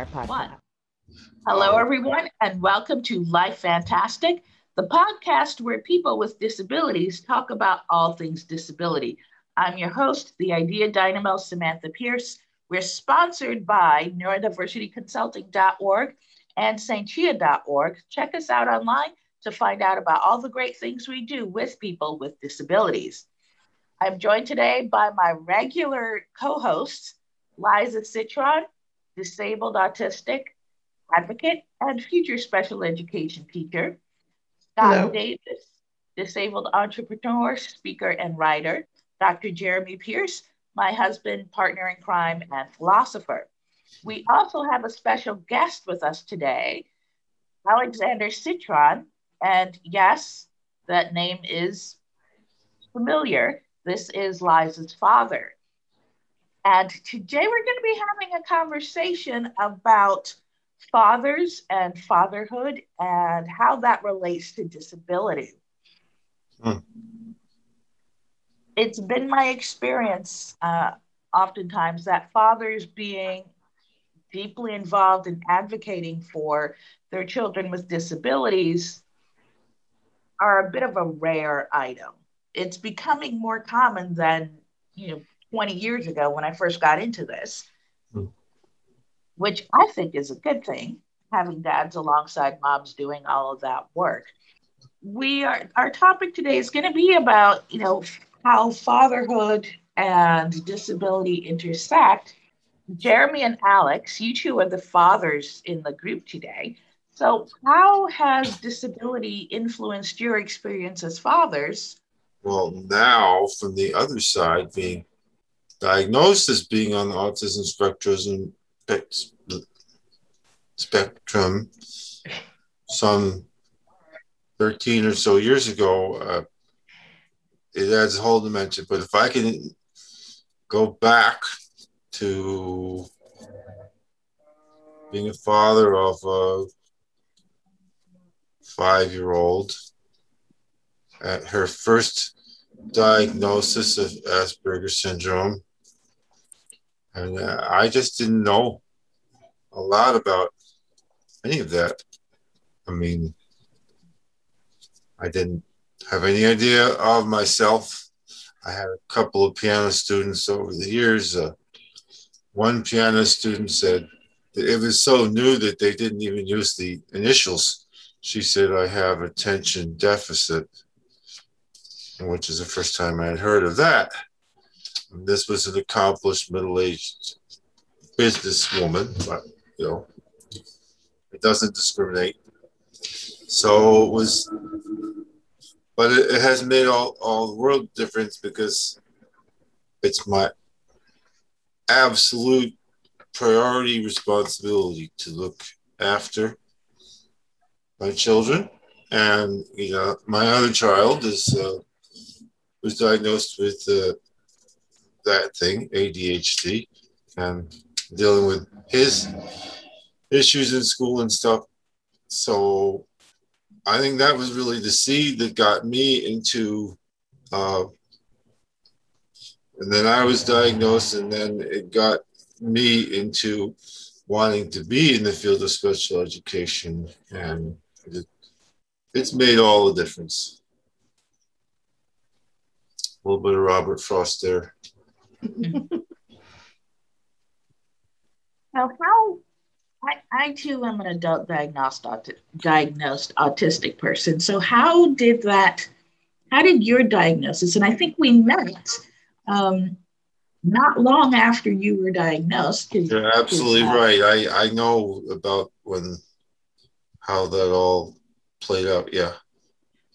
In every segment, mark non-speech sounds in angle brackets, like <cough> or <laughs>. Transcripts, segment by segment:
our podcast. Hello, um, everyone, and welcome to Life Fantastic, the podcast where people with disabilities talk about all things disability. I'm your host, the Idea Dynamo, Samantha Pierce. We're sponsored by neurodiversityconsulting.org and stchia.org. Check us out online to find out about all the great things we do with people with disabilities. I'm joined today by my regular co hosts, Liza Citron, disabled autistic advocate and future special education teacher, Scott Hello. Davis, disabled entrepreneur, speaker, and writer, Dr. Jeremy Pierce, my husband, partner in crime, and philosopher. We also have a special guest with us today, Alexander Citron. And yes, that name is familiar. This is Liza's father. And today we're going to be having a conversation about fathers and fatherhood and how that relates to disability. Hmm. It's been my experience, uh, oftentimes, that fathers being deeply involved in advocating for their children with disabilities are a bit of a rare item. It's becoming more common than, you know, 20 years ago when I first got into this, hmm. which I think is a good thing, having dads alongside moms doing all of that work. We are our topic today is going to be about, you know, how fatherhood and disability intersect. Jeremy and Alex, you two are the fathers in the group today. So, how has disability influenced your experience as fathers? Well, now from the other side, being diagnosed as being on the autism spectrum, spectrum some 13 or so years ago, uh, it adds a whole dimension. But if I can go back to being a father of a five year old at her first diagnosis of Asperger's syndrome and uh, I just didn't know a lot about any of that. I mean, I didn't have any idea of myself. I had a couple of piano students over the years. Uh, one piano student said that it was so new that they didn't even use the initials. She said, I have attention deficit, which is the first time I had heard of that. This was an accomplished middle-aged businesswoman, but you know, it doesn't discriminate. So it was, but it, it has made all, all the world difference because it's my absolute priority responsibility to look after my children and you know my other child is uh, was diagnosed with uh, that thing, ADHD, and dealing with his issues in school and stuff. So I think that was really the seed that got me into. Uh, and then I was diagnosed, and then it got me into wanting to be in the field of special education, and it, it's made all the difference. A little bit of Robert Frost there. <laughs> now, how I, I too am an adult diagnosed, diagnosed autistic person. So, how did that? How did your diagnosis? And I think we met um, not long after you were diagnosed. You're absolutely uh, right. I I know about when how that all played out. Yeah.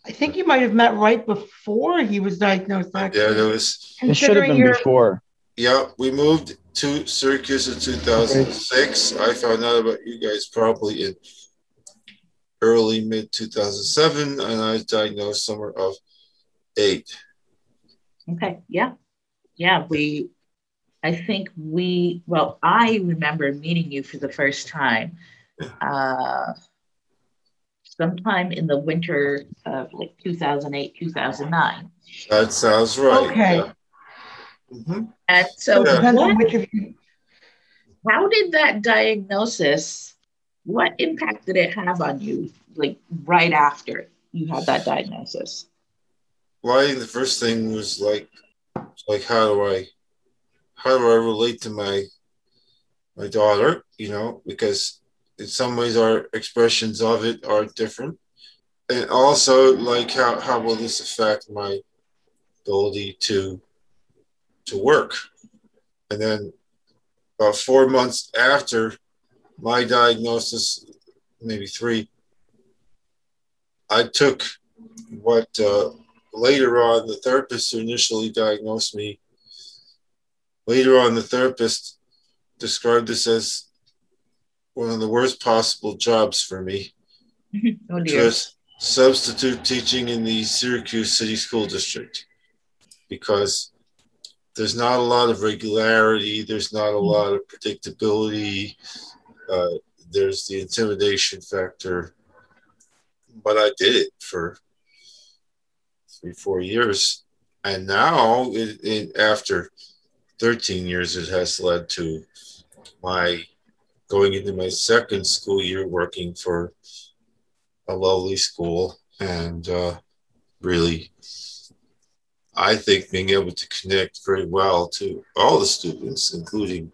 I think you might have met right before he was diagnosed. Actually. Yeah, there was. It should have been your, before. Yeah, we moved to Syracuse in 2006. I found out about you guys probably in early mid 2007, and I was diagnosed summer of eight. Okay. Yeah. Yeah. We, I think we, well, I remember meeting you for the first time. Uh, sometime in the winter of like 2008, 2009. That sounds right. Okay. Yeah. Mm-hmm. And so, depends on which of you. how did that diagnosis, what impact did it have on you, like right after you had that diagnosis? Well, I think the first thing was like, like how do I, how do I relate to my, my daughter? You know, because in some ways our expressions of it are different, and also like how how will this affect my ability to to work? And then about four months after my diagnosis, maybe three, I took what uh, later on the therapist who initially diagnosed me, later on the therapist described this as one of the worst possible jobs for me, <laughs> oh which was substitute teaching in the Syracuse City School District because there's not a lot of regularity, there's not a lot of predictability, uh, there's the intimidation factor. But I did it for three, four years. And now, it, it, after 13 years, it has led to my going into my second school year working for a lovely school and uh, really I think being able to connect very well to all the students, including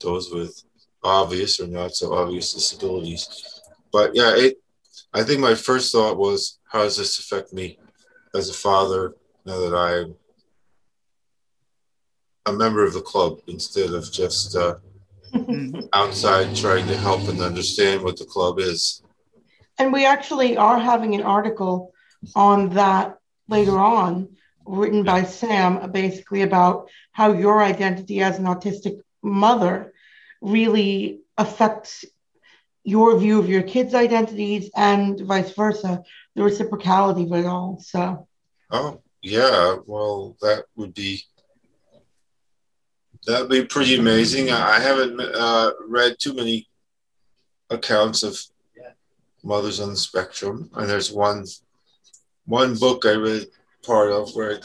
those with obvious or not so obvious disabilities. But yeah, it, I think my first thought was, how does this affect me as a father now that I'm a member of the club instead of just uh, Mm-hmm. outside trying to help and understand what the club is? And we actually are having an article on that later on, written by Sam, basically about how your identity as an autistic mother really affects your view of your kids' identities and vice versa, the reciprocality of it all. So, Oh, yeah. Well, that would be that would be pretty amazing. I haven't uh, read too many accounts of mothers on the spectrum, and there's one one book I read part of where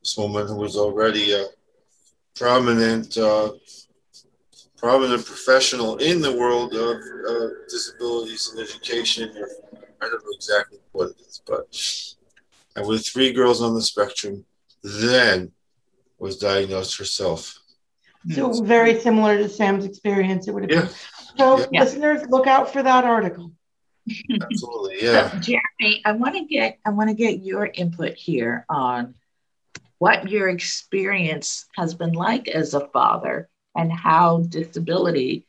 this woman who was already a prominent uh, prominent professional in the world of uh, disabilities and education. I don't know exactly what it is, but and with three girls on the spectrum, then was diagnosed herself. so very similar to Sam's experience, it would have Yeah, been. So, Yeah. listeners, look out for that article. absolutely. Yeah. So, Jeremy, I want to get I want to get your input here on what your experience has been like as a father and how disability,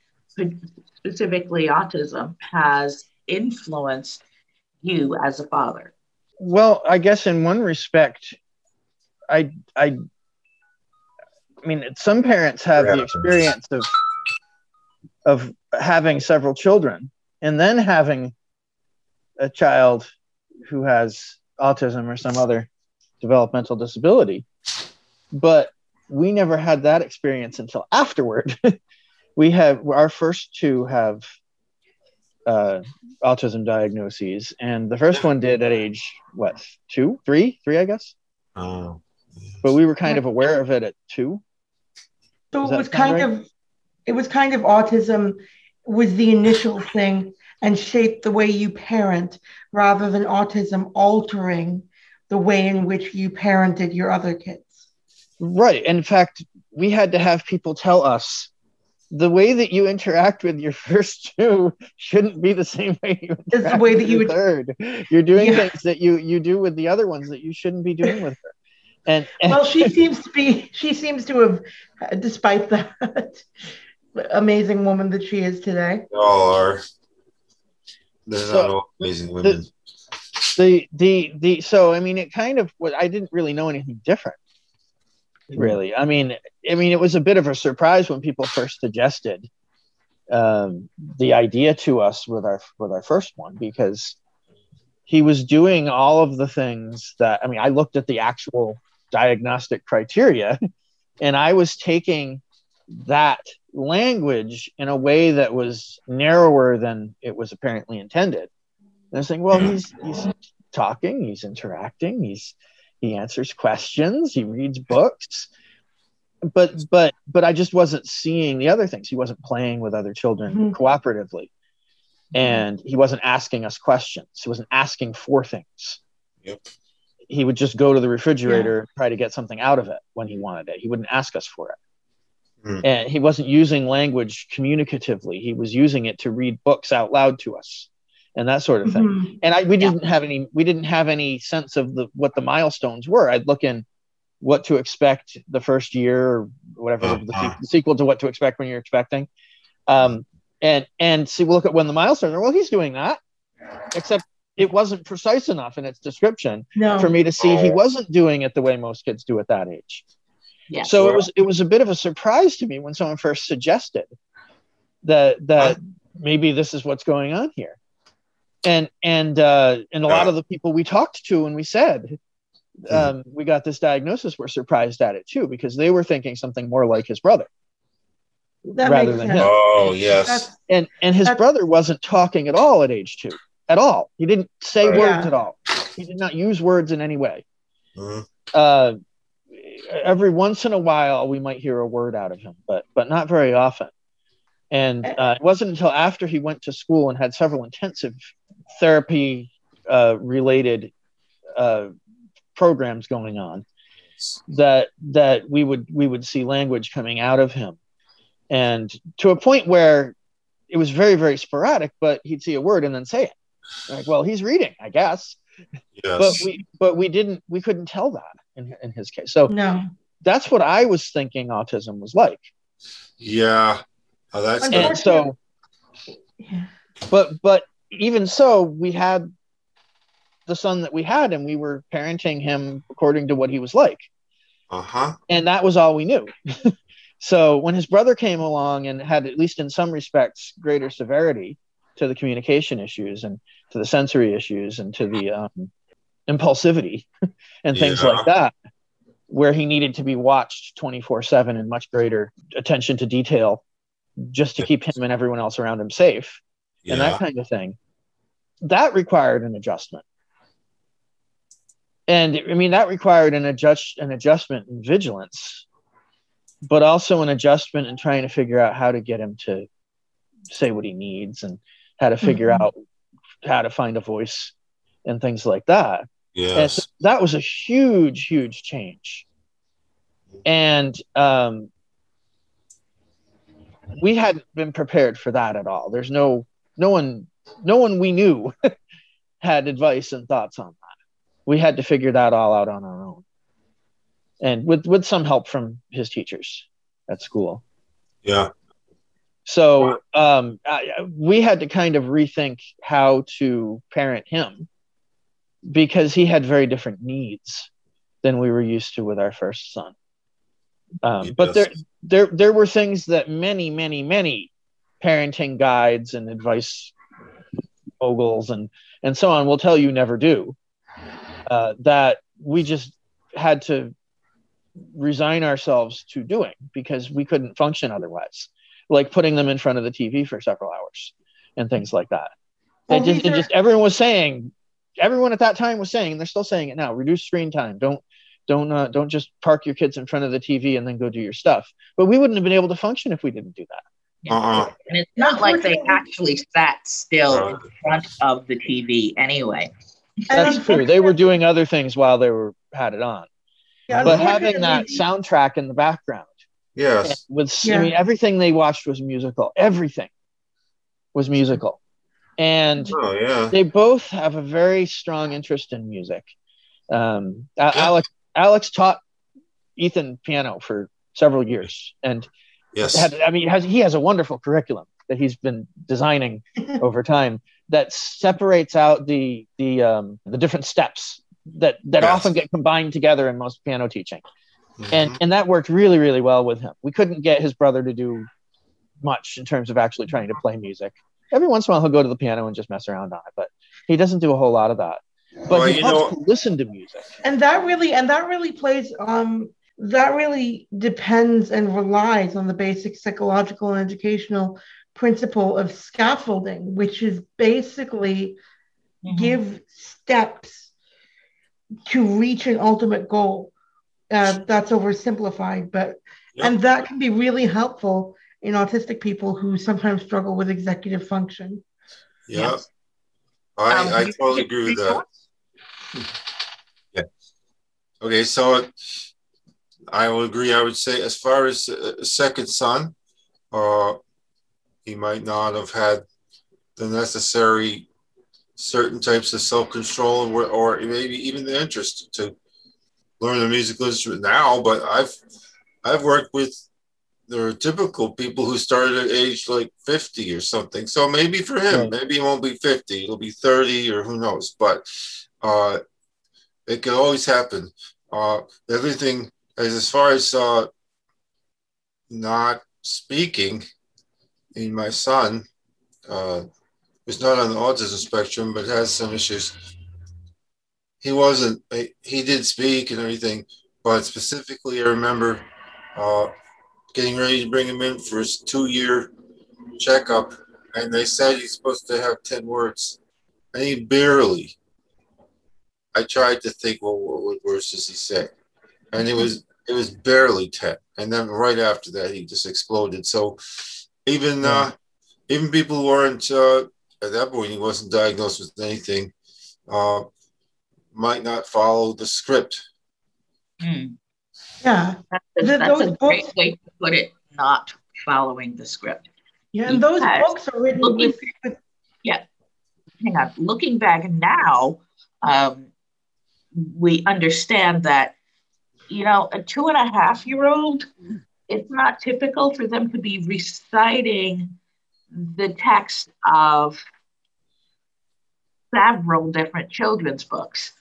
specifically autism, has influenced you as a father. Well, I guess in one respect, I I I mean, some parents have the experience of of having several children and then having a child who has autism or some other developmental disability. But we never had that experience until afterward. <laughs> we have our first two have uh, autism diagnoses, and the first one did at age what two, three, three, I guess. Oh, But we were kind of aware of it at two. So it was kind right? of it was kind of autism was the initial thing and shaped the way you parent rather than autism altering the way in which you parented your other kids. Right. In fact, we had to have people tell us the way that you interact with your <laughs> first two shouldn't be the same way you the interact way that with you would- third. You're doing Yeah. things that you you do with the other ones that you shouldn't be doing with her. And, and Well, she seems to be she seems to have despite that <laughs> amazing woman that she is today. they all are. They're So, not all amazing women. the the the so I mean it kind of what I didn't really know anything different. Really. I mean I mean it was a bit of a surprise when people first suggested um, the idea to us with our with our first one because he was doing all of the things that I mean I looked at the actual diagnostic criteria and I was taking that language in a way that was narrower than it was apparently intended. And I was saying, well, he's he's talking, he's interacting, he's he answers questions, he reads books. but but but I just wasn't seeing the other things. He wasn't playing with other children Mhm. cooperatively, and he wasn't asking us questions. He wasn't asking for things. Yep. He would just go to the refrigerator and try to get something out of it when he wanted it. He wouldn't ask us for it. Hmm. And he wasn't using language communicatively. He was using it to read books out loud to us and that sort of thing Mhm. and I we Yeah. didn't have any we didn't have any sense of the what the milestones were. I'd look in what to expect the first year or whatever the, the, the sequel to what to expect when you're expecting, um, and and see we'll look at when the milestones are. Well, he's doing that, except it wasn't precise enough in its description No. for me to see he Oh. wasn't doing it the way most kids do at that age. Yeah. So it was it was a bit of a surprise to me when someone first suggested that that maybe this is what's going on here. And and uh, and a lot of the people we talked to and we said um, we got this diagnosis were surprised at it too because they were thinking something more like his brother that rather makes than sense. him. Oh yes. That's, and and his brother wasn't talking at all at age two at all he didn't say Right. words Yeah. at all he did not use words in any way Mhm. uh, every once in a while we might hear a word out of him, but but not very often. And uh, it wasn't until after he went to school and had several intensive therapy uh, related uh, programs going on that that we would we would see language coming out of him, and to a point where it was very very sporadic. But he'd see a word and then say it. Like, well, he's reading, I guess Yes. but we but we didn't we couldn't tell that in, in his case so no. that's what i was thinking autism was like yeah. Oh, that's And so Yeah. but but even so we had the son that we had and we were parenting him according to what he was like Uh huh. and that was all we knew <laughs> so when his brother came along and had at least in some respects greater severity to the communication issues and to the sensory issues and to the um, impulsivity <laughs> and things Yeah. like that where he needed to be watched 24 7 and much greater attention to detail just to keep him and everyone else around him safe Yeah. and that kind of thing. That required an adjustment. And I mean, that required an adjust an adjustment in vigilance, but also an adjustment in trying to figure out how to get him to say what he needs and how to figure Mhm. out how to find a voice and things like that. Yes. so that was a huge, huge change. And um, we hadn't been prepared for that at all. There's no no one no one we knew <laughs> had advice and thoughts on that. We had to figure that all out on our own. And with with some help from his teachers at school. Yeah. So um, I, we had to kind of rethink how to parent him because he had very different needs than we were used to with our first son. Um, but there, there, there were things that many, many, many parenting guides and advice moguls and and so on will tell you never do. Uh, that we just had to resign ourselves to doing because we couldn't function otherwise like putting them in front of the TV for several hours and things like that. Well, it just, these it are- just everyone was saying, everyone at that time was saying, and they're still saying it now. Reduce screen time. Don't don't uh, don't just park your kids in front of the TV and then go do your stuff. But we wouldn't have been able to function if we didn't do that. Uh-uh. And it's not like they actually sat still Right. in front of the TV anyway. That's true. They were doing other things while they were had it on. Yeah, But having that soundtrack in the background Yes. with I mean everything they watched was musical. Everything was musical. And Oh yeah. they both have a very strong interest in music. Um, Yeah. Alex Alex taught Ethan piano for several years, and Yes. had, I mean, has, he has a wonderful curriculum that he's been designing <laughs> over time that separates out the the um, the different steps that that Yes. often get combined together in most piano teaching, and Mhm. and that worked really really well with him. We couldn't get his brother to do much in terms of actually trying to play music. Every once in a while, he'll go to the piano and just mess around on it, but he doesn't do a whole lot of that. But Well, he you loves know- to listen to music. and that really and that really plays um that really depends and relies on the basic psychological and educational principle of scaffolding which is basically give steps to reach an ultimate goal uh, that's oversimplified but Yep. And that can be really helpful in autistic people who sometimes struggle with executive function. Yeah. Yes. I, Um, I you- totally agree with that. Yeah. Okay, so I will agree. I would say, as far as a a second son, uh, he might not have had the necessary certain types of self control or, or maybe even the interest to learn a musical instrument now. But I've I've worked with the typical people who started at age like 50 or something. So maybe for him, Right. maybe it won't be 50, it'll be 30 or who knows. But uh, it can always happen. Uh, everything as as far as uh, not speaking, in my son, uh, who's not on the autism spectrum but has some issues. He wasn't. He did speak and everything, but specifically, I remember uh, getting ready to bring him in for his two-year checkup, and they said he's supposed to have ten words, and he barely. I tried to think, well, what, what words does he say? And it was it was barely ten, and then right after that, he just exploded. So even uh, even people who weren't uh, at that point, he wasn't diagnosed with anything, uh, might not follow the script. Hmm. Yeah. That's, a, Th- that's a those great books- way to put it, not following the script. Yeah. And those books are written looking- with, with Hang on, looking back now, um, we understand that, you know, a two and a half year old, it's not typical for them to be reciting the text of several different children's books.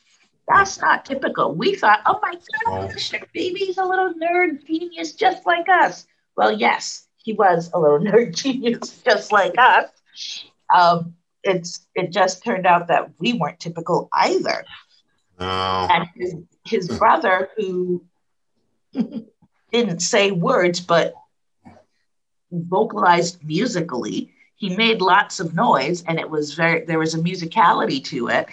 That's not typical. We thought, oh my gosh, baby's a little nerd genius just like us. Well, yes, he was a little <laughs> nerd genius just like us. Um, it's it just turned out that we weren't typical either. No. And his, his brother, who <laughs> didn't say words but vocalized musically, he made lots of noise, and it was very there was a musicality to it.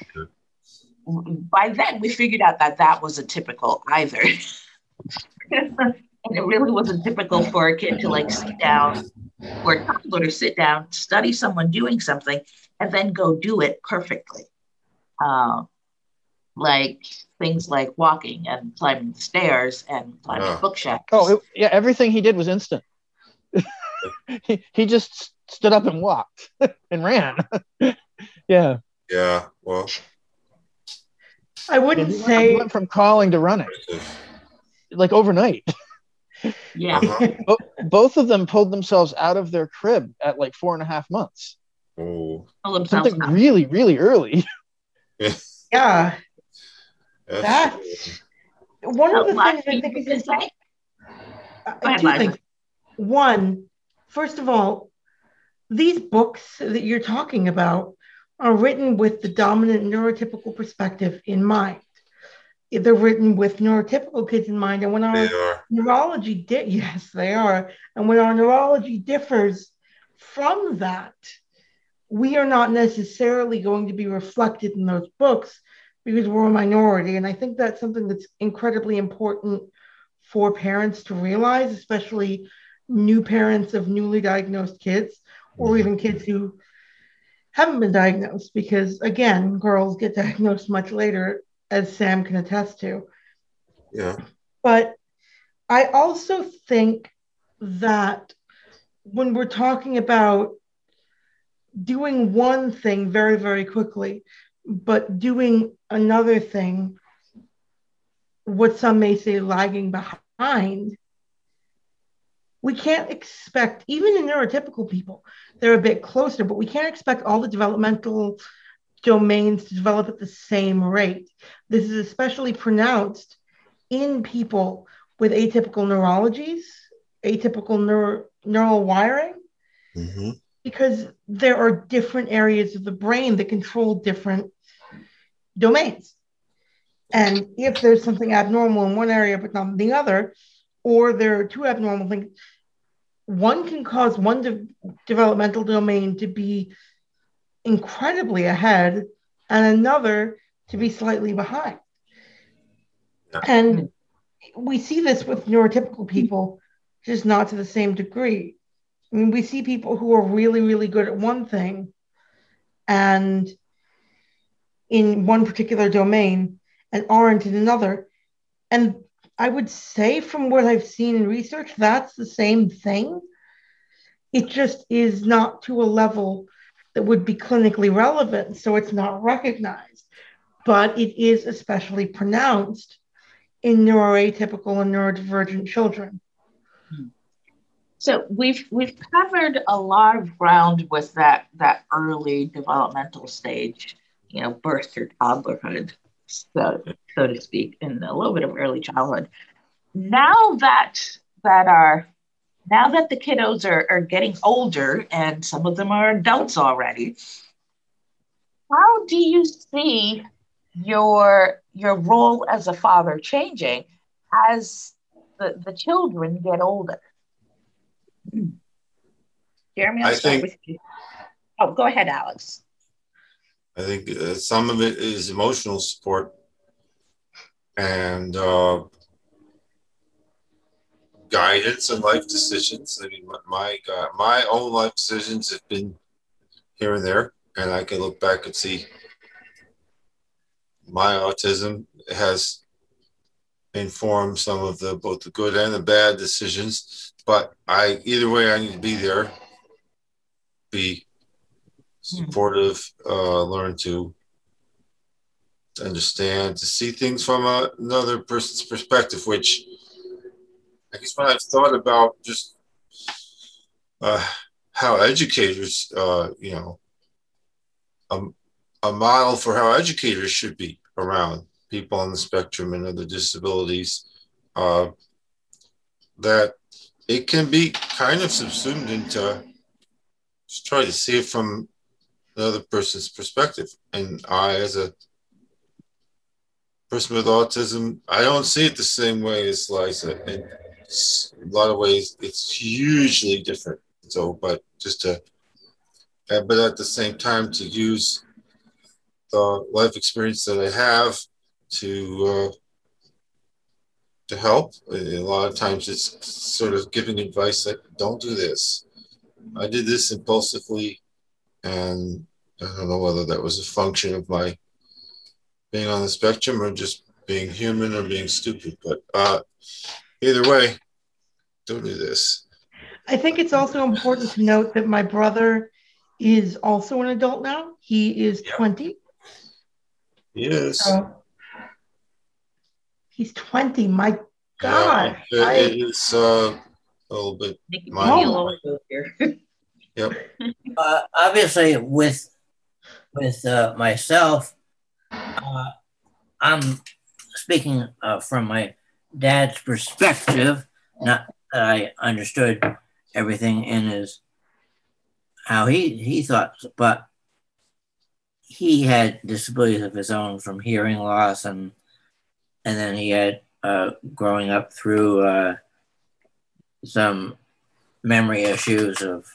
By then, we figured out that that wasn't typical either. <laughs> and it really wasn't typical for a kid to like sit down or a toddler to sit down, study someone doing something, and then go do it perfectly. Uh, like things like walking and climbing the stairs and climbing Yeah. bookshelves. Oh, it, yeah. Everything he did was instant. <laughs> he, he just stood up and walked <laughs> and ran. yeah. Yeah. Well. I wouldn't He went- say went from calling to running like overnight. yeah. Uh-huh. <laughs> Bo- Both of them pulled themselves out of their crib at like four and a half months. Oh. Something up. really, really early. <laughs> yeah. That's, That's one of the things I think is can say? Go ahead, two Liza. things. One, first of all, these books that you're talking about are written with the dominant neurotypical perspective in mind. They're written with neurotypical kids in mind. And when our neurology, di- <laughs> yes, they are. And when our neurology differs from that, we are not necessarily going to be reflected in those books because we're a minority. And I think that's something that's incredibly important for parents to realize, especially new parents of newly diagnosed kids or mm-hmm. even kids who haven't been diagnosed, because again, girls get diagnosed much later, as Sam can attest to. Yeah. But I also think that when we're talking about doing one thing very, very quickly, but doing another thing, what some may say lagging behind, we can't expect, even in neurotypical people, they're a bit closer, but we can't expect all the developmental domains to develop at the same rate. This is especially pronounced in people with atypical neurologies, atypical neuro, neural wiring, Mm-hmm. because there are different areas of the brain that control different domains. And if there's something abnormal in one area but not in the other, or there are two abnormal things, one can cause one de- developmental domain to be incredibly ahead and another to be slightly behind. And we see this with neurotypical people just not to the same degree. I mean, we see people who are really, really good at one thing and in one particular domain and aren't in another. And I would say, from what I've seen in research, that's the same thing. It just is not to a level that would be clinically relevant, so it's not recognized. But it is especially pronounced in neuroatypical and neurodivergent children. Hmm. So we've we've covered a lot of ground with that that early developmental stage, you know, birth or toddlerhood, so so to speak, in a little bit of early childhood. Now that that are now that the kiddos are, are getting older and some of them are adults already, how do you see your your role as a father changing as the, the children get older? Hmm. Jeremy, I'll I start think, with you. Oh, go ahead, Alex. I think uh, some of it is emotional support and uh, guidance and life decisions. I mean, my my own life decisions have been here and there, and I can look back and see my autism has informed some of the both the good and the bad decisions. But I either way, I need to be there, be supportive, uh, learn to understand, to see things from a, another person's perspective, which I guess when I've thought about just uh, how educators, uh, you know, um, a model for how educators should be around people on the spectrum and other disabilities, uh, that it can be kind of subsumed into just try to see it from another person's perspective. And I, as a person with autism, I don't see it the same way as Liza. In a lot of ways, it's hugely different. So, but just to, but at the same time, to use the life experience that I have to uh, to help. A lot of times, it's sort of giving advice that don't do this. I did this impulsively, and I don't know whether that was a function of my being on the spectrum or just being human or being stupid. But uh, either way, don't do this. I think it's also important to note that my brother is also an adult now. He is 20. Yes. So he's 20. My God. Yeah, it, it is uh, a little bit. Yep. <laughs> Uh, obviously, with with uh, myself, uh, I'm speaking uh, from my dad's perspective. Not that I understood everything in his how he he thought, but he had disabilities of his own from hearing loss and and then he had uh, growing up through uh, some memory issues of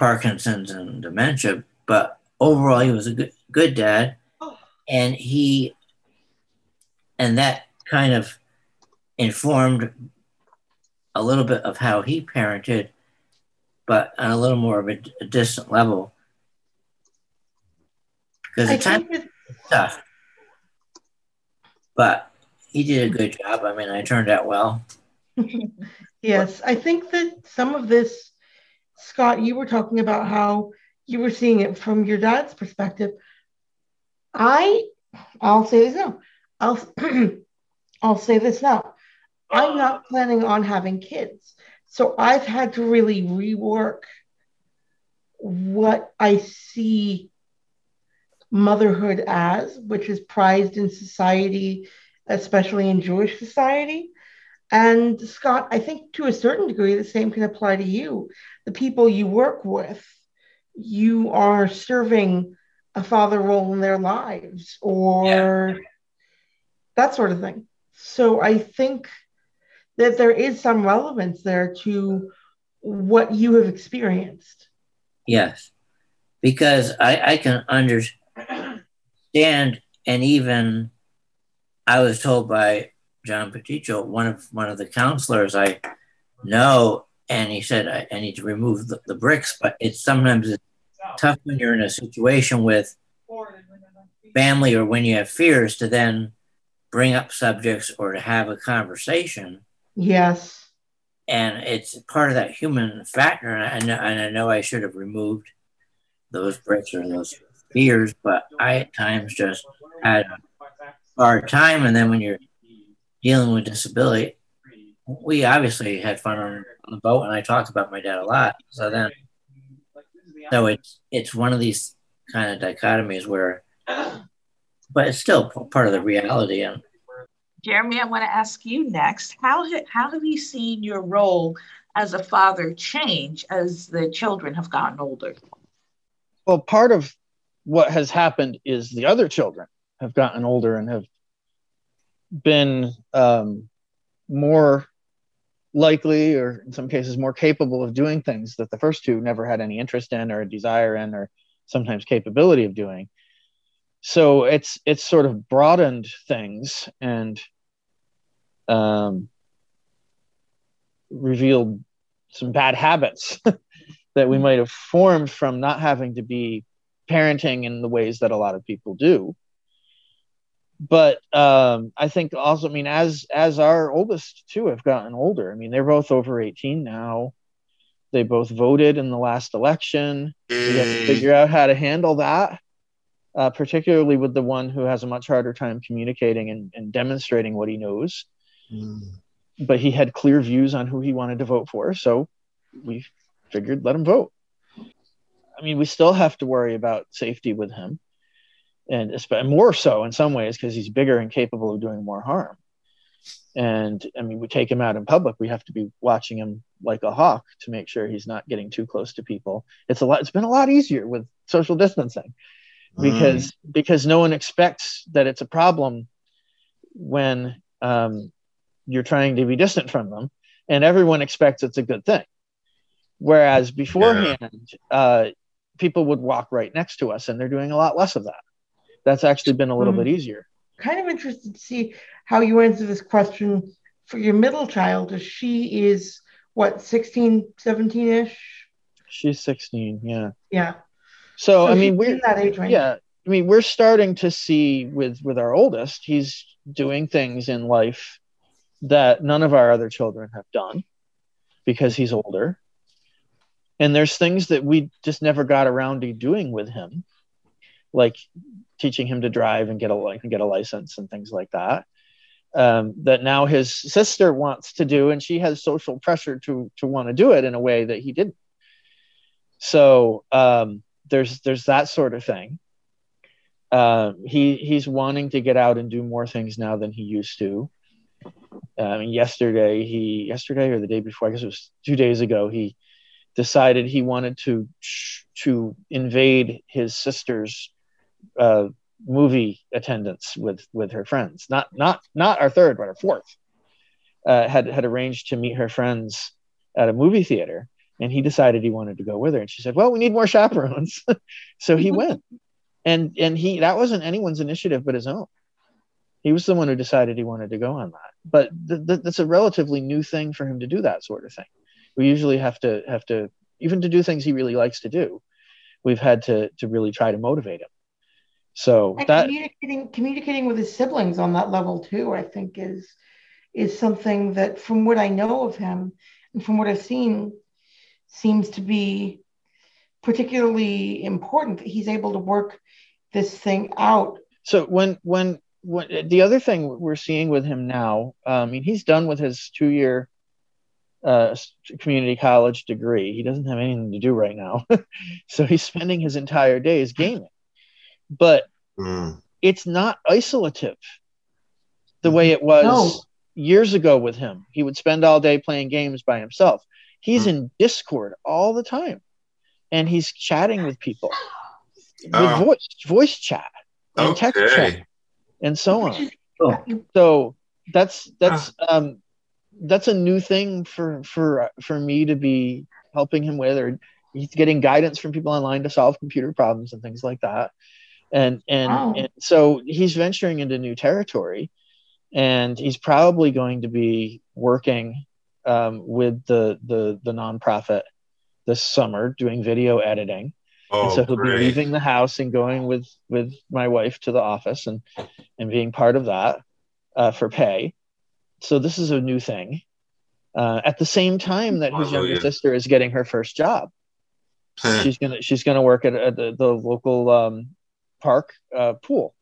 Parkinson's and dementia. But overall, he was a good good dad, oh. and he and that kind of informed a little bit of how he parented, but on a little more of a, a distant level because it's time tough. But he did a good job. I mean, I turned out well. <laughs> yes, I think that some of this, Scott, you were talking about how you were seeing it from your dad's perspective. I, I'll say this now. I'll, <clears throat> I'll say this now. I'm not planning on having kids, so I've had to really rework what I see motherhood as, which is prized in society, especially in Jewish society. And Scott, I think to a certain degree, the same can apply to you. The people you work with, you are serving a father role in their lives or yeah. that sort of thing. So I think that there is some relevance there to what you have experienced. Yes, because I, I can understand and even I was told by John Peticho, one of one of the counselors I know, And he said, I, I need to remove the, the bricks, but it's sometimes it's tough when you're in a situation with family or when you have fears to then bring up subjects or to have a conversation. Yes. And it's part of that human factor. And I know, and I, know I should have removed those bricks or those fears, but I at times just had a hard time. And then when you're dealing with disability, we obviously had fun on, on the boat, and I talked about my dad a lot. So then, so it's it's one of these kind of dichotomies where but it's still part of the reality. And Jeremy, I want to ask you next. How how have you seen your role as a father change as the children have gotten older? Well, part of what has happened is the other children have gotten older and have been um, more likely, or in some cases, more capable of doing things that the first two never had any interest in, or a desire in, or sometimes capability of doing. So it's it's sort of broadened things and um, revealed some bad habits <laughs> that we might have formed from not having to be parenting in the ways that a lot of people do but um, i think also i mean as as our oldest two have gotten older i mean they're both over 18 now they both voted in the last election we have to figure out how to handle that uh, particularly with the one who has a much harder time communicating and, and demonstrating what he knows. Mm. But he had clear views on who he wanted to vote for, so we figured let him vote. I mean, we still have to worry about safety with him, and more so in some ways because he's bigger and capable of doing more harm. And I mean, we take him out in public, we have to be watching him like a hawk to make sure he's not getting too close to people. It's a lot. It's been a lot easier with social distancing because mm. because no one expects that it's a problem when um, you're trying to be distant from them, and everyone expects it's a good thing. Whereas beforehand, yeah. uh, people would walk right next to us, and they're doing a lot less of that. That's actually been a little mm. bit easier. Kind of interested to see how you answer this question for your middle child. As she is what 16, 17 ish. She's 16. Yeah. Yeah. So, so I mean, we're in that age range. Yeah, I mean, we're starting to see with with our oldest, he's doing things in life that none of our other children have done because he's older. And there's things that we just never got around to doing with him, like teaching him to drive and get a get a license and things like that. Um, that now his sister wants to do, and she has social pressure to to want to do it in a way that he didn't. So um, there's there's that sort of thing. Uh, he he's wanting to get out and do more things now than he used to. Mean, yesterday he yesterday or the day before, I guess it was two days ago, he decided he wanted to to invade his sister's uh, movie attendance with with her friends. Not not not our third, but our fourth. Uh, had had arranged to meet her friends at a movie theater, and he decided he wanted to go with her. And she said well we need more chaperones. <laughs> So he went. And and he that wasn't anyone's initiative but his own. He was the one who decided he wanted to go on that. But th- th- that's a relatively new thing for him to do that sort of thing. We usually have to have to even to do things he really likes to do we've had to to really try to motivate him so and that communicating communicating with his siblings on that level too i think is is something that from what i know of him and from what i've seen seems to be particularly important that he's able to work this thing out. So when when when the other thing we're seeing with him now, um, I mean, he's done with his two year uh, community college degree. He doesn't have anything to do right now, <laughs> so he's spending his entire days gaming. But mm. it's not isolative the way it was no. years ago with him. He would spend all day playing games by himself. He's mm. in Discord all the time, and he's chatting with people with oh. voice voice chat and okay. text chat and so on. So that's that's um, that's a new thing for for for me to be helping him with, or he's getting guidance from people online to solve computer problems and things like that. And and, wow. and so he's venturing into new territory, and he's probably going to be working um, with the the the nonprofit this summer doing video editing. Oh, and so he'll great. be leaving the house and going with with my wife to the office and and being part of that uh, for pay. So this is a new thing. Uh, at the same time that his younger sister is getting her first job, she's gonna she's gonna work at, at the, the local um, park uh, pool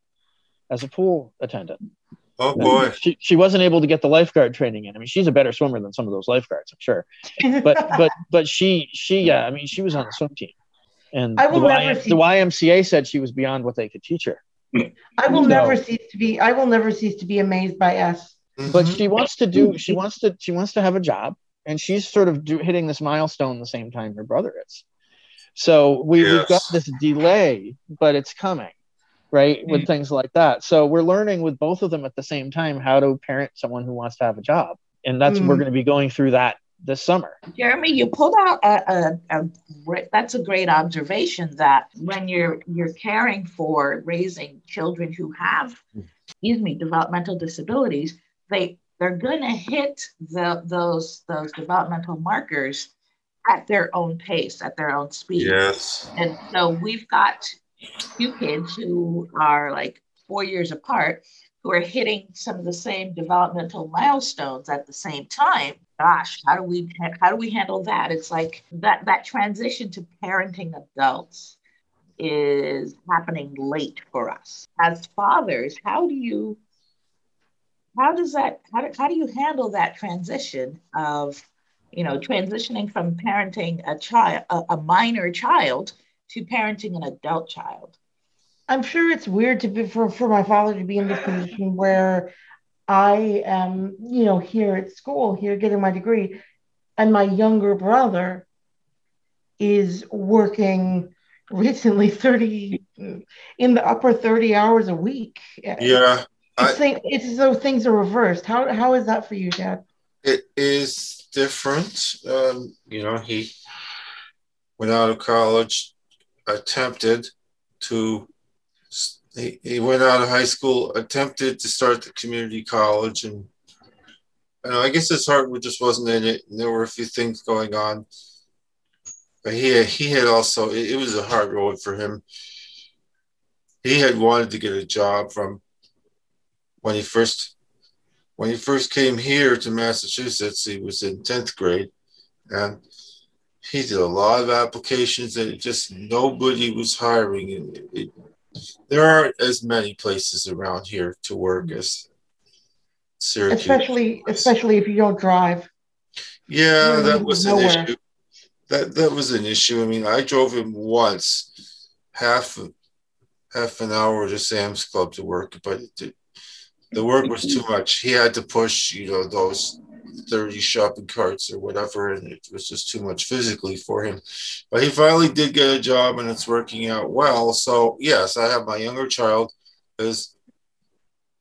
as a pool attendant. oh boy. She she wasn't able to get the lifeguard training in. I mean, she's a better swimmer than some of those lifeguards, I'm sure. But <laughs> but but she she yeah, I mean, she was on the swim team, and I the, never Y, see- the YMCA said she was beyond what they could teach her. I will So- never cease to be. I will never cease to be amazed by S. But Mhm. she wants to do she wants to she wants to have a job, and she's sort of do, hitting this milestone the same time her brother is. So we, we've got this delay, but it's coming, right? With things like that. So we're learning with both of them at the same time how to parent someone who wants to have a job, and that's Mm. we're going to be going through that this summer. Jeremy, you pulled out a, a, a that's a great observation that when you're you're caring for raising children who have, excuse me, developmental disabilities, they they're going to hit the, those those developmental markers at their own pace, at their own speed. Yes. And so we've got two kids who are like four years apart who are hitting some of the same developmental milestones at the same time. Gosh, how do we how do we handle that? It's like that that transition to parenting adults is happening late for us. As fathers, how do you how does that how do, how do you handle that transition of you know transitioning from parenting a child a, a minor child to parenting an adult child I'm sure it's weird to be for, for my father to be in this position where I am, you know, here at school, here getting my degree, and my younger brother is working recently 30 in the upper 30 hours a week. Yeah. I- It's, thing- it's as though things are reversed. How, how is that for you, Dad? It is different. Um, you know, he went out of college, attempted to, he, he went out of high school, attempted to start the community college, and know, I guess his heart just wasn't in it. And there were a few things going on, but he he had also it, it was a hard road for him. He had wanted to get a job from when he first when he first came here to Massachusetts, he was in 10th grade and he did a lot of applications and just nobody was hiring. It, it, there aren't as many places around here to work as Syracuse. Especially, especially if you don't drive. Yeah, You're that was an issue. That that was an issue. I mean, I drove him once, half half an hour to Sam's Club to work, but it, the work was too much. He had to push, you know, those thirty shopping carts or whatever, and it was just too much physically for him. But he finally did get a job, and it's working out well. So yes, I have my younger child is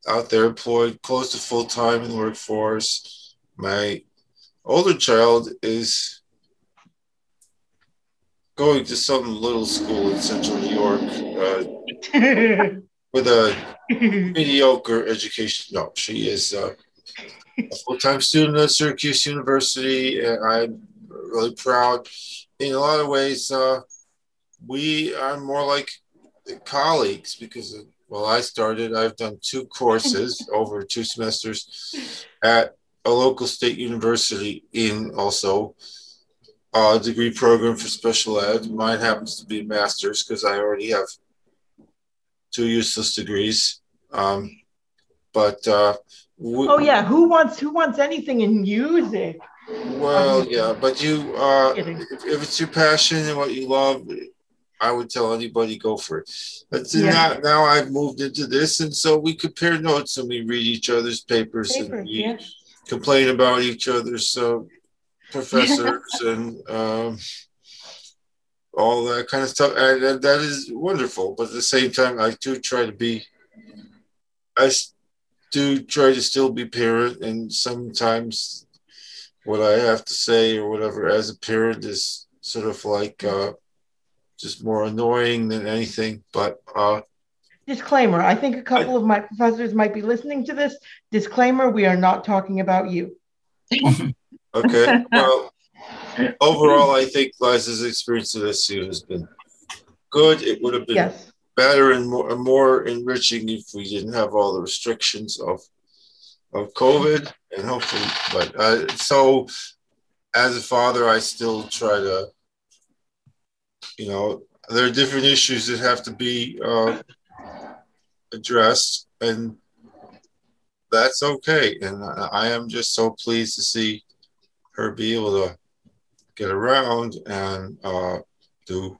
out there employed close to full time in the workforce. My older child is going to some little school in central New York uh, <laughs> with a <laughs> mediocre education. No, she is uh, a full time student at Syracuse University, and I'm really proud. In a lot of ways, uh, we are more like colleagues because, well, I started, I've done two courses <laughs> over two semesters at a local state university in also a degree program for special ed. Mine happens to be a master's because I already have two useless degrees. Um, but uh, we, oh yeah, who wants who wants anything in music? well, yeah, but you, uh, if, if it's your passion and what you love, I would tell anybody go for it. But Yeah. now, now I've moved into this, and so we compare notes and we read each other's papers and we yeah. complain about each other's <laughs> uh, professors and um, all that kind of stuff. And, and that is wonderful. But at the same time, I do try to be, I do try to still be parent. And sometimes what I have to say or whatever as a parent is sort of like uh, just more annoying than anything. But uh, Disclaimer: I think a couple of my professors might be listening to this. Disclaimer: We are not talking about you. <laughs> Okay. Well, overall, I think Liza's experience at SU has been good. It would have been yes. better and more, more enriching if we didn't have all the restrictions of of COVID, and hopefully, but uh, so as a father, I still try to, you know, there are different issues that have to be uh, addressed, and that's okay. And I am just so pleased to see her be able to get around and uh, do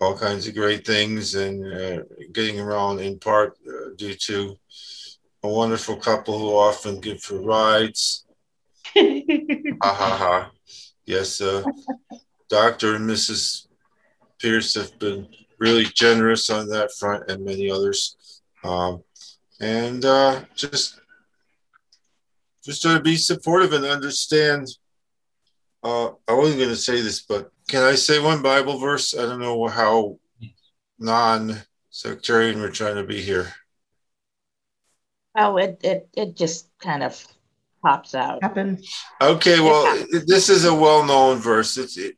all kinds of great things and uh, getting around in part uh, due to a wonderful couple who often give for rides. <laughs> ha ha ha. Yes, uh, Dr. and Mrs. Pierce have been really generous on that front and many others. Um, and uh, just just try to be supportive and understand. Uh, I wasn't going to say this, but can I say one Bible verse? I don't know how non-sectarian we're trying to be here. Oh, it it it just kind of pops out. Happens. Okay, well, this is a well-known verse. It's it,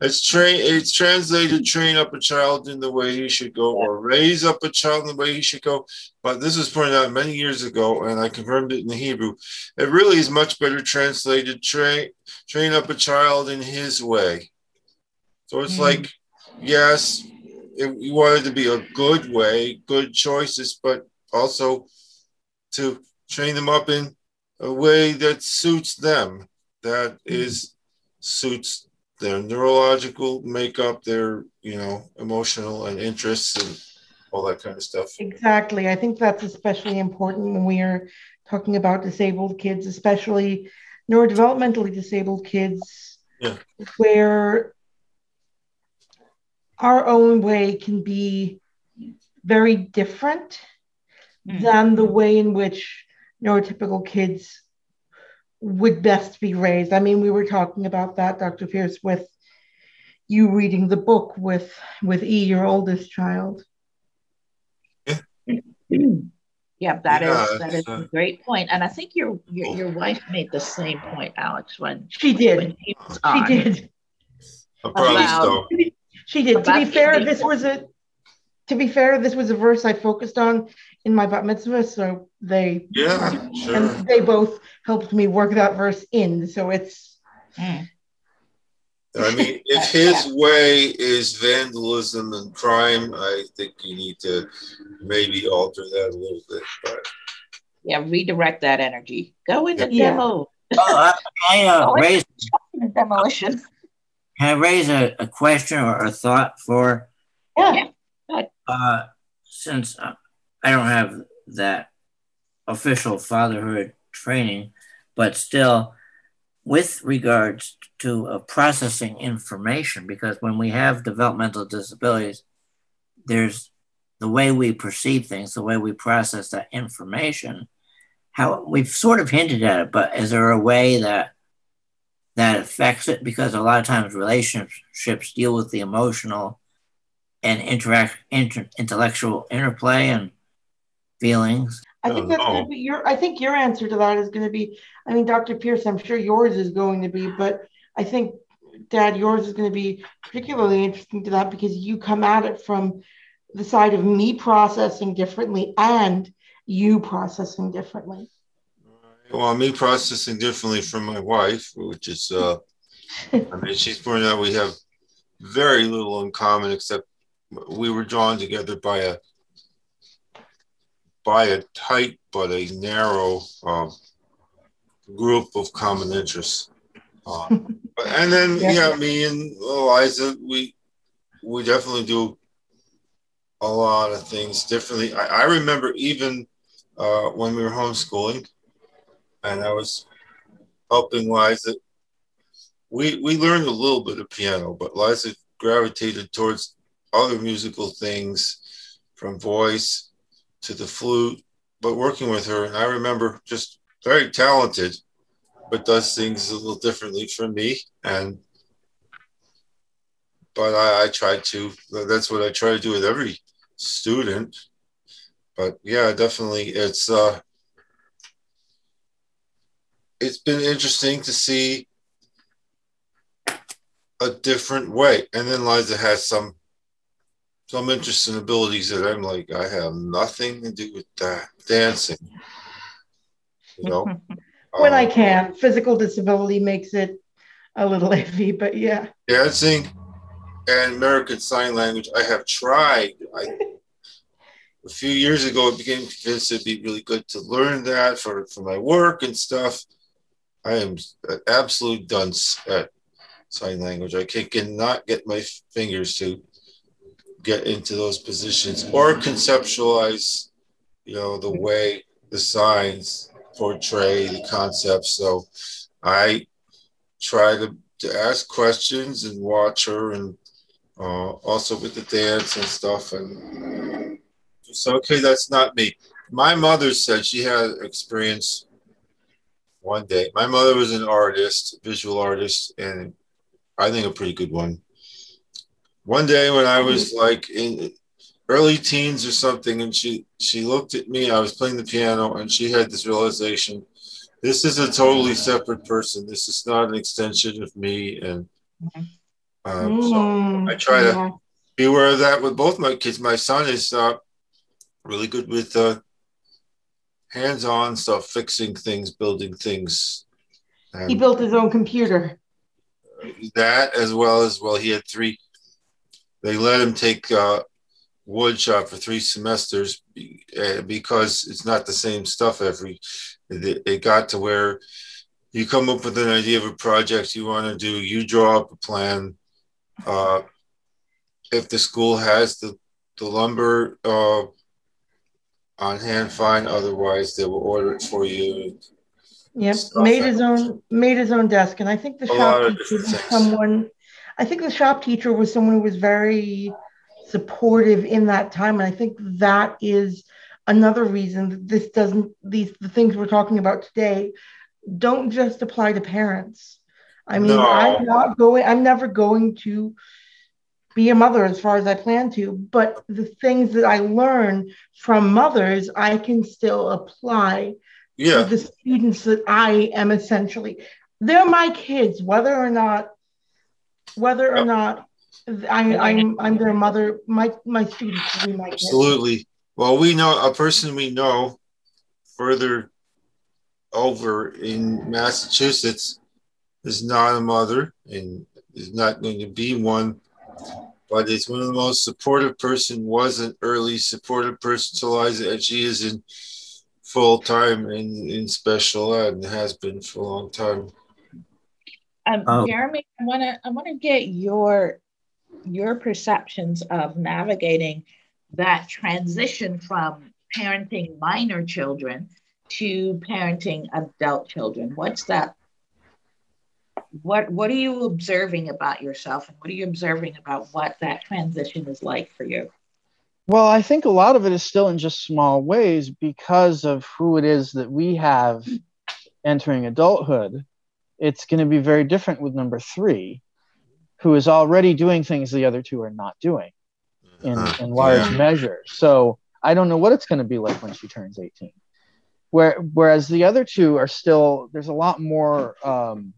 it's train. It's translated: "Train up a child in the way he should go," or "Raise up a child in the way he should go." But this was pointed out many years ago, and I confirmed it in the Hebrew. It really is much better translated: "Train train up a child in his way." So it's mm. like, yes, it, you wanted to be a good way, good choices, but also to train them up in a way that suits them, that mm-hmm. is suits their neurological makeup, their you know emotional and interests and all that kind of stuff. Exactly. I think that's especially important when we are talking about disabled kids, especially neurodevelopmentally disabled kids, yeah. where our own way can be very different mm. than the way in which neurotypical kids would best be raised. I mean, we were talking about that, Dr. Pierce, with you reading the book with with E, your oldest child. <clears throat> Yeah, yeah that yeah, is that is a great point, and I think your your, your wife made the same point, Alex, when she did. When she, she did. About, she did. To be fair, this was a to be fair, this was a verse I focused on in my bat mitzvah, so they yeah, <laughs> sure. and they both helped me work that verse in. So it's. Mm. I mean, if his yeah. way is vandalism and crime, I think you need to maybe alter that a little bit. But yeah, redirect that energy. Go into yeah. demo. Oh, I, uh, <laughs> raise <laughs> demolition. Can I raise a, a question or a thought for? Yeah. Uh, since uh, I don't have that official fatherhood training, but still, with regards to uh, processing information, because when we have developmental disabilities, there's the way we perceive things, the way we process that information. How we've sort of hinted at it, but is there a way that that affects it? Because a lot of times relationships deal with the emotional and interact inter, intellectual interplay and feelings. I think that's going to be your. I think your answer to that is going to be. I mean, Dr. Pierce, I'm sure yours is going to be, but I think, Dad, yours is going to be particularly interesting to that because you come at it from the side of me processing differently and you processing differently. Well, me processing differently from my wife, which is, uh, I mean, she's pointing out we have very little in common except we were drawn together by a by a tight but a narrow uh, group of common interests. <laughs> Uh, and then yeah. yeah, me and Eliza, we we definitely do a lot of things differently. I, I remember even uh, when we were homeschooling, and I was helping Liza. We we learned a little bit of piano, but Liza gravitated towards other musical things from voice to the flute, but working with her. And I remember just very talented, but does things a little differently from me. And but I, I try to, that's what I try to do with every student. But yeah, definitely it's uh it's been interesting to see a different way. And then Liza has some some interesting abilities that I'm like, I have nothing to do with that dancing. You know, <laughs> when um, I can, physical disability makes it a little <laughs> iffy, but yeah. Dancing and American Sign Language, I have tried. I, a few years ago, I became convinced it'd be really good to learn that for, for my work and stuff. I am an absolute dunce at sign language. I can, cannot get my fingers to get into those positions or conceptualize, you know, the way the signs portray the concept. So I try to, to ask questions and watch her and uh, also with the dance and stuff. And so, okay, that's not me. My mother said she had experience one day. My mother was an artist, visual artist, and I think a pretty good one. One day when I was like in early teens or something, and she she looked at me. I was playing the piano, and she had this realization: this is a totally separate person. This is not an extension of me. And um, so mm, I try to be aware of that with both my kids. My son is uh, really good with uh, hands-on stuff, fixing things, building things. He built his own computer. That as well as well, he had three. They let him take uh, wood shop for three semesters uh, because it's not the same stuff every. It, got to where you come up with an idea of a project you want to do, you draw up a plan. Uh, if the school has the the lumber uh, on hand fine. Otherwise, they will order it for you. Yep, made his own made his own desk, and I think the shop teacher was someone. I think the shop teacher was someone who was very supportive in that time, and I think that is another reason that this doesn't these the things we're talking about today don't just apply to parents. I mean, no. I'm not going. I'm never going to be a mother as far as I plan to, but the things that I learn from mothers, I can still apply yeah. to the students that I am essentially. They're my kids, whether or not, whether or not I, I'm I'm their mother. My my students will be my kids. Absolutely. Well, we know a person we know further over in Massachusetts is not a mother and is not going to be one but it's one of the most supportive person was an early supportive person to Liza and she is in full time in, in special ed and has been for a long time. Um, oh. Jeremy, I want to I want to get your your perceptions of navigating that transition from parenting minor children to parenting adult children. What's that what what are you observing about yourself and what are you observing about what that transition is like for you well i think a lot of it is still in just small ways because of who it is that we have entering adulthood it's going to be very different with number three who is already doing things the other two are not doing in, uh-huh. in large yeah. measure so i don't know what it's going to be like when she turns 18 where whereas the other two are still there's a lot more um,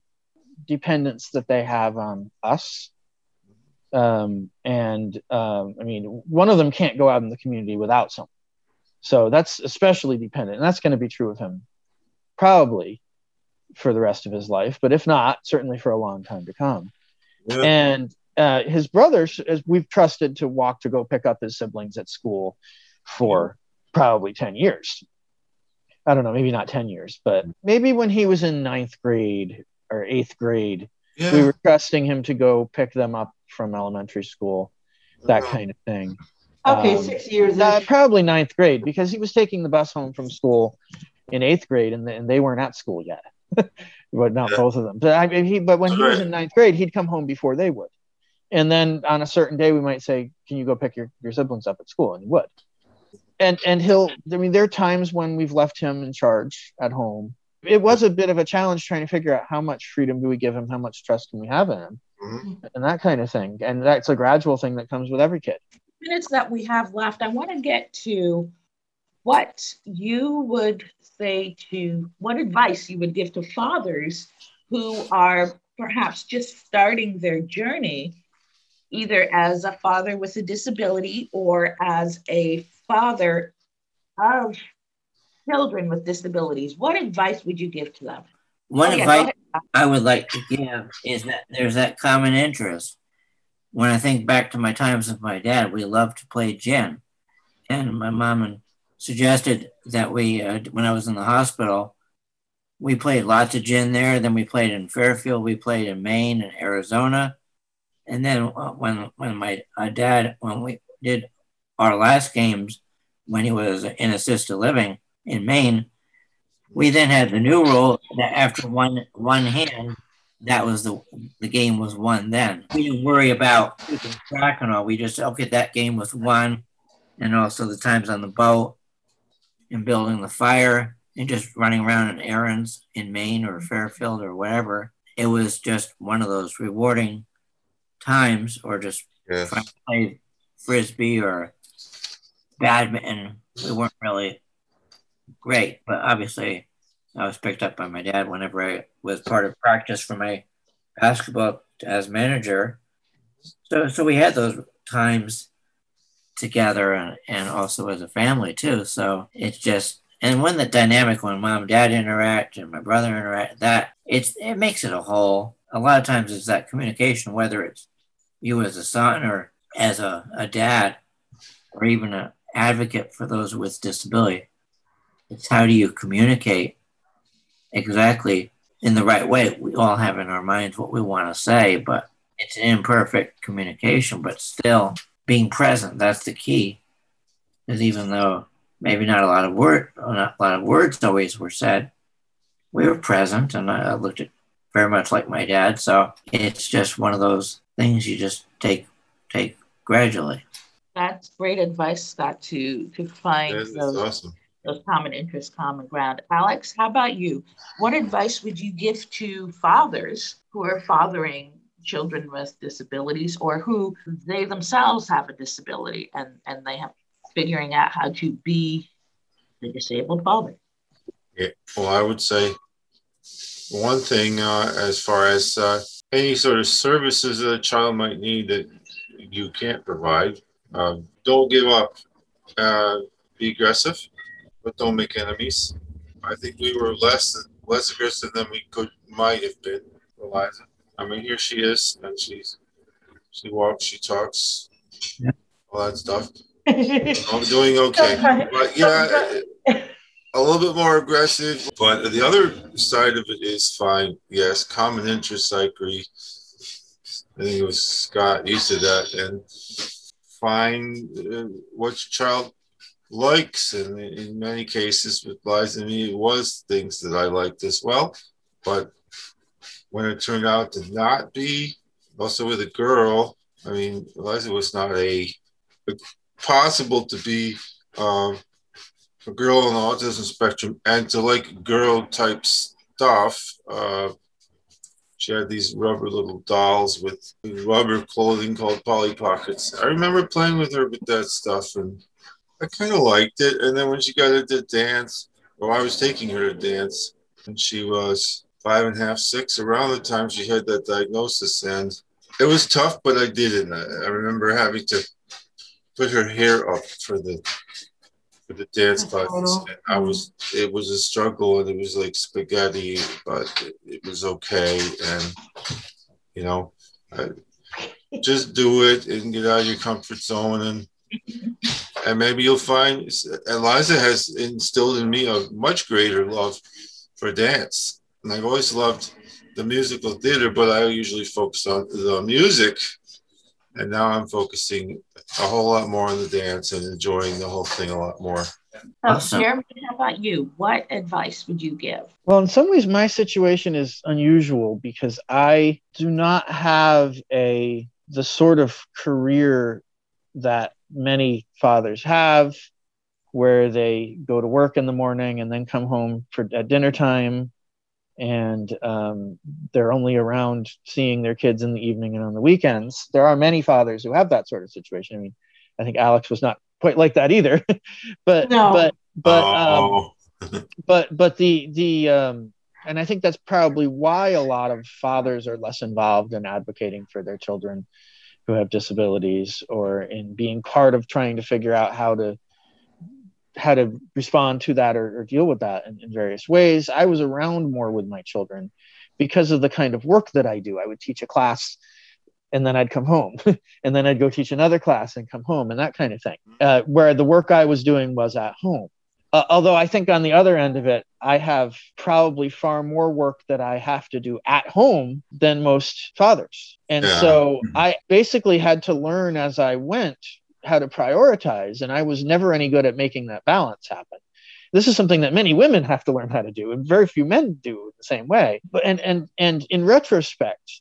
dependence that they have on us. Um, and um, I mean, one of them can't go out in the community without someone. So that's especially dependent. And that's going to be true of him probably for the rest of his life, but if not, certainly for a long time to come. Yeah. And uh, his brothers, as we've trusted to walk to go pick up his siblings at school for probably 10 years. I don't know, maybe not 10 years, but maybe when he was in ninth grade or eighth grade. Yeah. We were trusting him to go pick them up from elementary school, that kind of thing. Okay, um, six years. Uh, probably ninth grade because he was taking the bus home from school in eighth grade, and, and they weren't at school yet. <laughs> but not yeah. both of them. But I mean, he, but when he was in ninth grade, he'd come home before they would. And then on a certain day, we might say, "Can you go pick your, your siblings up at school?" And he would. And and he'll. I mean, there are times when we've left him in charge at home, it was a bit of a challenge trying to figure out how much freedom do we give him, how much trust can we have in him, mm-hmm. and that kind of thing. And that's a gradual thing that comes with every kid. Minutes that we have left, I want to get to what you would say to what advice you would give to fathers who are perhaps just starting their journey, either as a father with a disability or as a father of children with disabilities, what advice would you give to them? One oh, advice yeah, I would like to give is that there's that common interest. When I think back to my times with my dad, we loved to play gin. And my mom suggested that we, uh, when I was in the hospital, we played lots of gin there. Then we played in Fairfield. We played in Maine and Arizona. And then uh, when when my uh, dad, when we did our last games, when he was in assisted living in Maine, we then had the new rule that after one one hand, that was the the game was won. Then we didn't worry about keeping track and all. We just okay, that game was won, and also the times on the boat and building the fire and just running around in errands in Maine or Fairfield or whatever. It was just one of those rewarding times, or just yes. trying to play frisbee or badminton. We weren't really great, but obviously I was picked up by my dad whenever I was part of practice for my basketball as manager. So, so we had those times together and, and also as a family too. So it's just and when the dynamic when mom and dad interact and my brother interact, that it's it makes it a whole. A lot of times it's that communication, whether it's you as a son or as a, a dad or even an advocate for those with disability. It's how do you communicate exactly in the right way? We all have in our minds what we want to say, but it's an imperfect communication, but still being present. That's the key. Because even though maybe not a lot of word, not a lot of words always were said. We were present, and I looked at very much like my dad. So it's just one of those things you just take take gradually. That's great advice, Scott. To to find those awesome. those common interests, common ground. Alex, how about you? What advice would you give to fathers who are fathering children with disabilities or who they themselves have a disability and and they have figuring out how to be the disabled father. Yeah, well, I would say one thing uh, as far as uh, any sort of services that a child might need that you can't provide, uh, don't give up. Uh, be aggressive, but don't make enemies. I think we were less less aggressive than we could might have been, Eliza. I mean, here she is, and she's she walks, she talks, yeah. all that stuff. <laughs> I'm doing okay. But yeah, a little bit more aggressive. But the other side of it is fine. Yes, common interests, I agree. I think it was Scott, you said that. And find uh, what your child likes. And in many cases, with Liza and me, it was things that I liked as well. But when it turned out to not be, also with a girl, I mean, Eliza was not a, a possible to be um, a girl on the autism spectrum and to like girl type stuff. Uh, she had these rubber little dolls with rubber clothing called Polly Pockets. I remember playing with her with that stuff and I kind of liked it. And then when she got into dance, or I was taking her to dance, and she was five and a half, six, around the time she had that diagnosis. And it was tough, but I did it. I remember having to put her hair up for the for the dance classes. And I was it was a struggle and it was like spaghetti, but it, it was okay. And you know, I, just do it and get out of your comfort zone and and maybe you'll find Eliza has instilled in me a much greater love for dance. And I've always loved the musical theater, but I usually focus on the music and now I'm focusing a whole lot more on the dance and enjoying the whole thing a lot more. Oh, awesome. Jeremy, how about you? What advice would you give? Well, in some ways, my situation is unusual because I do not have a the sort of career that many fathers have, where they go to work in the morning and then come home for at dinner time and um, they're only around seeing their kids in the evening and on the weekends. There are many fathers who have that sort of situation. I mean, I think Alex was not quite like that either, <laughs> but no. but but um, oh. <laughs> but but the the um, and I think that's probably why a lot of fathers are less involved in advocating for their children who have disabilities or in being part of trying to figure out how to how to respond to that or, or deal with that in, in, various ways. I was around more with my children because of the kind of work that I do. I would teach a class and then I'd come home <laughs> and then I'd go teach another class and come home and that kind of thing. Uh, where the work I was doing was at home. Uh, although I think on the other end of it, I have probably far more work that I have to do at home than most fathers. And yeah. so I basically had to learn as I went how to prioritize. And I was never any good at making that balance happen. This is something that many women have to learn how to do and very few men do the same way. But and and and in retrospect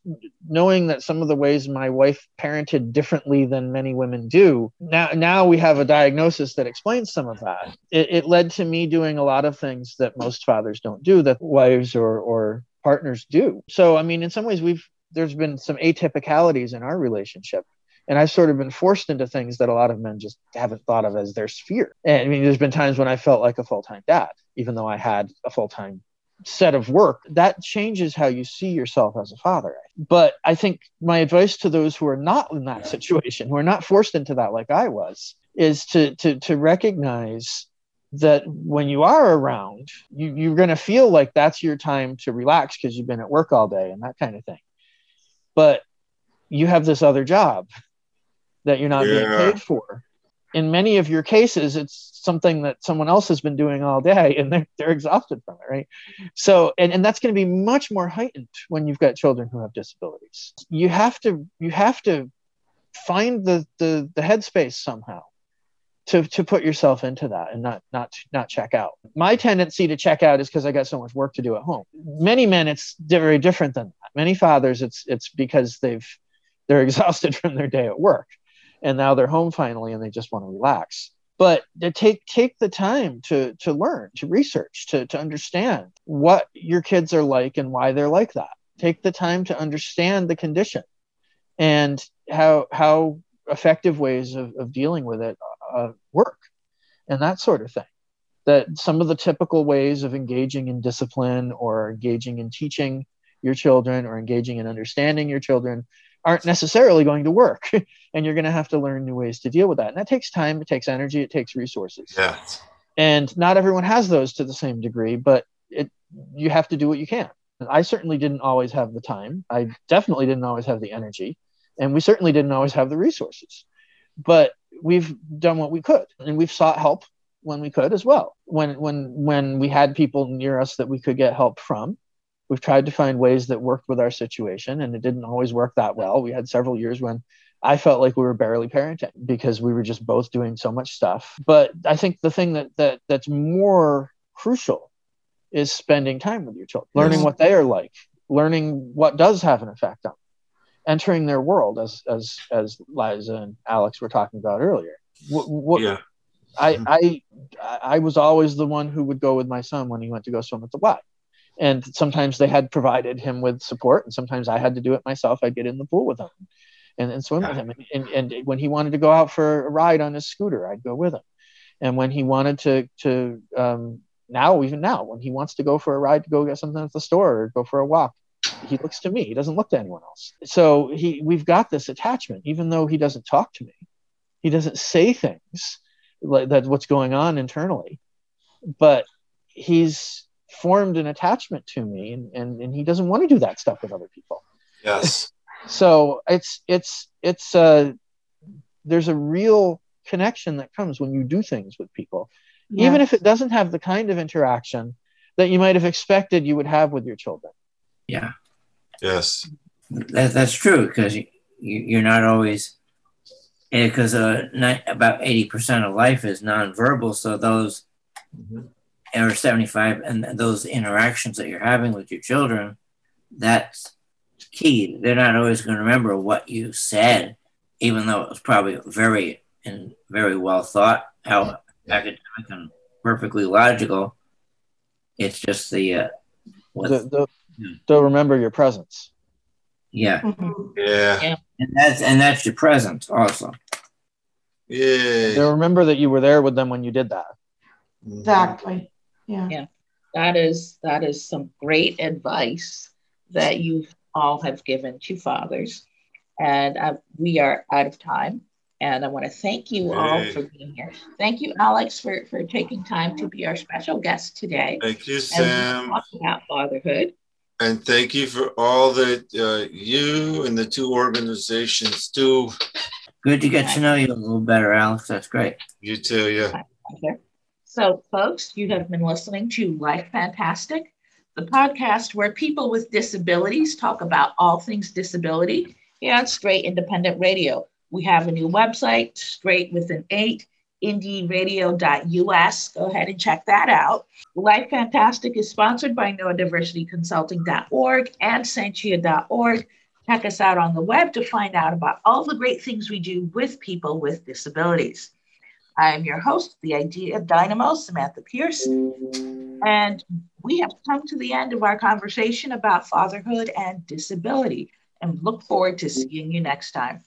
knowing that some of the ways my wife parented differently than many women do now now we have a diagnosis that explains some of that. It, it led to me doing a lot of things that most fathers don't do that wives or or partners do. So i mean in some ways we've there's been some atypicalities in our relationship and I've sort of been forced into things that a lot of men just haven't thought of as their sphere. And I mean, there's been times when I felt like a full time dad, even though I had a full time set of work. That changes how you see yourself as a father. But I think my advice to those who are not in that situation, who are not forced into that like I was, is to to to recognize that when you are around, you, you're going to feel like that's your time to relax because you've been at work all day and that kind of thing. But you have this other job that you're not yeah. being paid for. In many of your cases, it's something that someone else has been doing all day and they're, they're exhausted from it, right? So, and, and that's going to be much more heightened when you've got children who have disabilities. You have to, you have to find the, the, the headspace somehow to, to put yourself into that and not, not, not check out. My tendency to check out is because I got so much work to do at home. Many men, it's very different than that. Many fathers, it's, it's because they've, they're <laughs> exhausted from their day at work and now they're home finally and they just want to relax. But to take take the time to to learn to research to to understand what your kids are like and why they're like that. Take the time to understand the condition and how how effective ways of, of dealing with it uh, work and that sort of thing. That some of the typical ways of engaging in discipline or engaging in teaching your children or engaging in understanding your children aren't necessarily going to work. <laughs> And you're going to have to learn new ways to deal with that. And that takes time it takes energy it takes resources. Yeah. And not everyone has those to the same degree but it you have to do what you can. And i certainly didn't always have the time. I definitely didn't always have the energy. And we certainly didn't always have the resources. But we've done what we could and we've sought help when we could as well. When when when we had people near us that we could get help from we've tried to find ways that worked with our situation and it didn't always work that well. We had several years when i felt like we were barely parenting because we were just both doing so much stuff. But i think the thing that that that's more crucial is spending time with your children learning yes. what they are like learning what does have an effect on them entering their world as as as liza and alex were talking about earlier. What, what yeah. I, mm-hmm. I I was always the one who would go with my son when he went to go swim at the Y and sometimes they had provided him with support and sometimes i had to do it myself. I'd get in the pool with him and, and swim with him. and, and, and when he wanted to go out for a ride on his scooter i'd go with him. And when he wanted to to um, now even now when he wants to go for a ride to go get something at the store or go for a walk he looks to me. He doesn't look to anyone else. So he we've got this attachment. Even though he doesn't talk to me he doesn't say things like that what's going on internally but he's formed an attachment to me and, and, and he doesn't want to do that stuff with other people. Yes. <laughs> So it's it's it's uh there's a real connection that comes when you do things with people. Yes. even if it doesn't have the kind of interaction that you might have expected you would have with your children. Yeah. Yes. That, that's true because you, you're not always because uh, about 80% of life is nonverbal so those mm-hmm or 75 and those interactions that you're having with your children that's key. They're not always going to remember what you said even though it was probably very and very well thought out academic and perfectly logical. It's just the uh the, the, they'll remember your presence. Yeah. Mm-hmm. yeah. And that's and that's your presence also. Yeah. They'll remember that you were there with them when you did that. Exactly yeah. Yeah. that is that is some great advice that you all have given to fathers, and uh, we are out of time. And I want to thank you all for being here. Thank you, Alex, for, for taking time to be our special guest today. Thank you, Sam. Talk about fatherhood. And thank you for all that uh, you and the two organizations do. Good to get to know you a little better, Alex. That's great. You too, yeah. So, folks, you have been listening to Life Fantastic, the podcast where people with disabilities talk about all things disability here on Straight Independent Radio. We have a new website, straight with an eight, indieradio.us. Go ahead and check that out. Life Fantastic is sponsored by neurodiversityconsulting.org and Sentia.org. Check us out on the web to find out about all the great things we do with people with disabilities. I am your host, the idea of dynamo, Samantha Pierce. And we have come to the end of our conversation about fatherhood and disability and look forward to seeing you next time.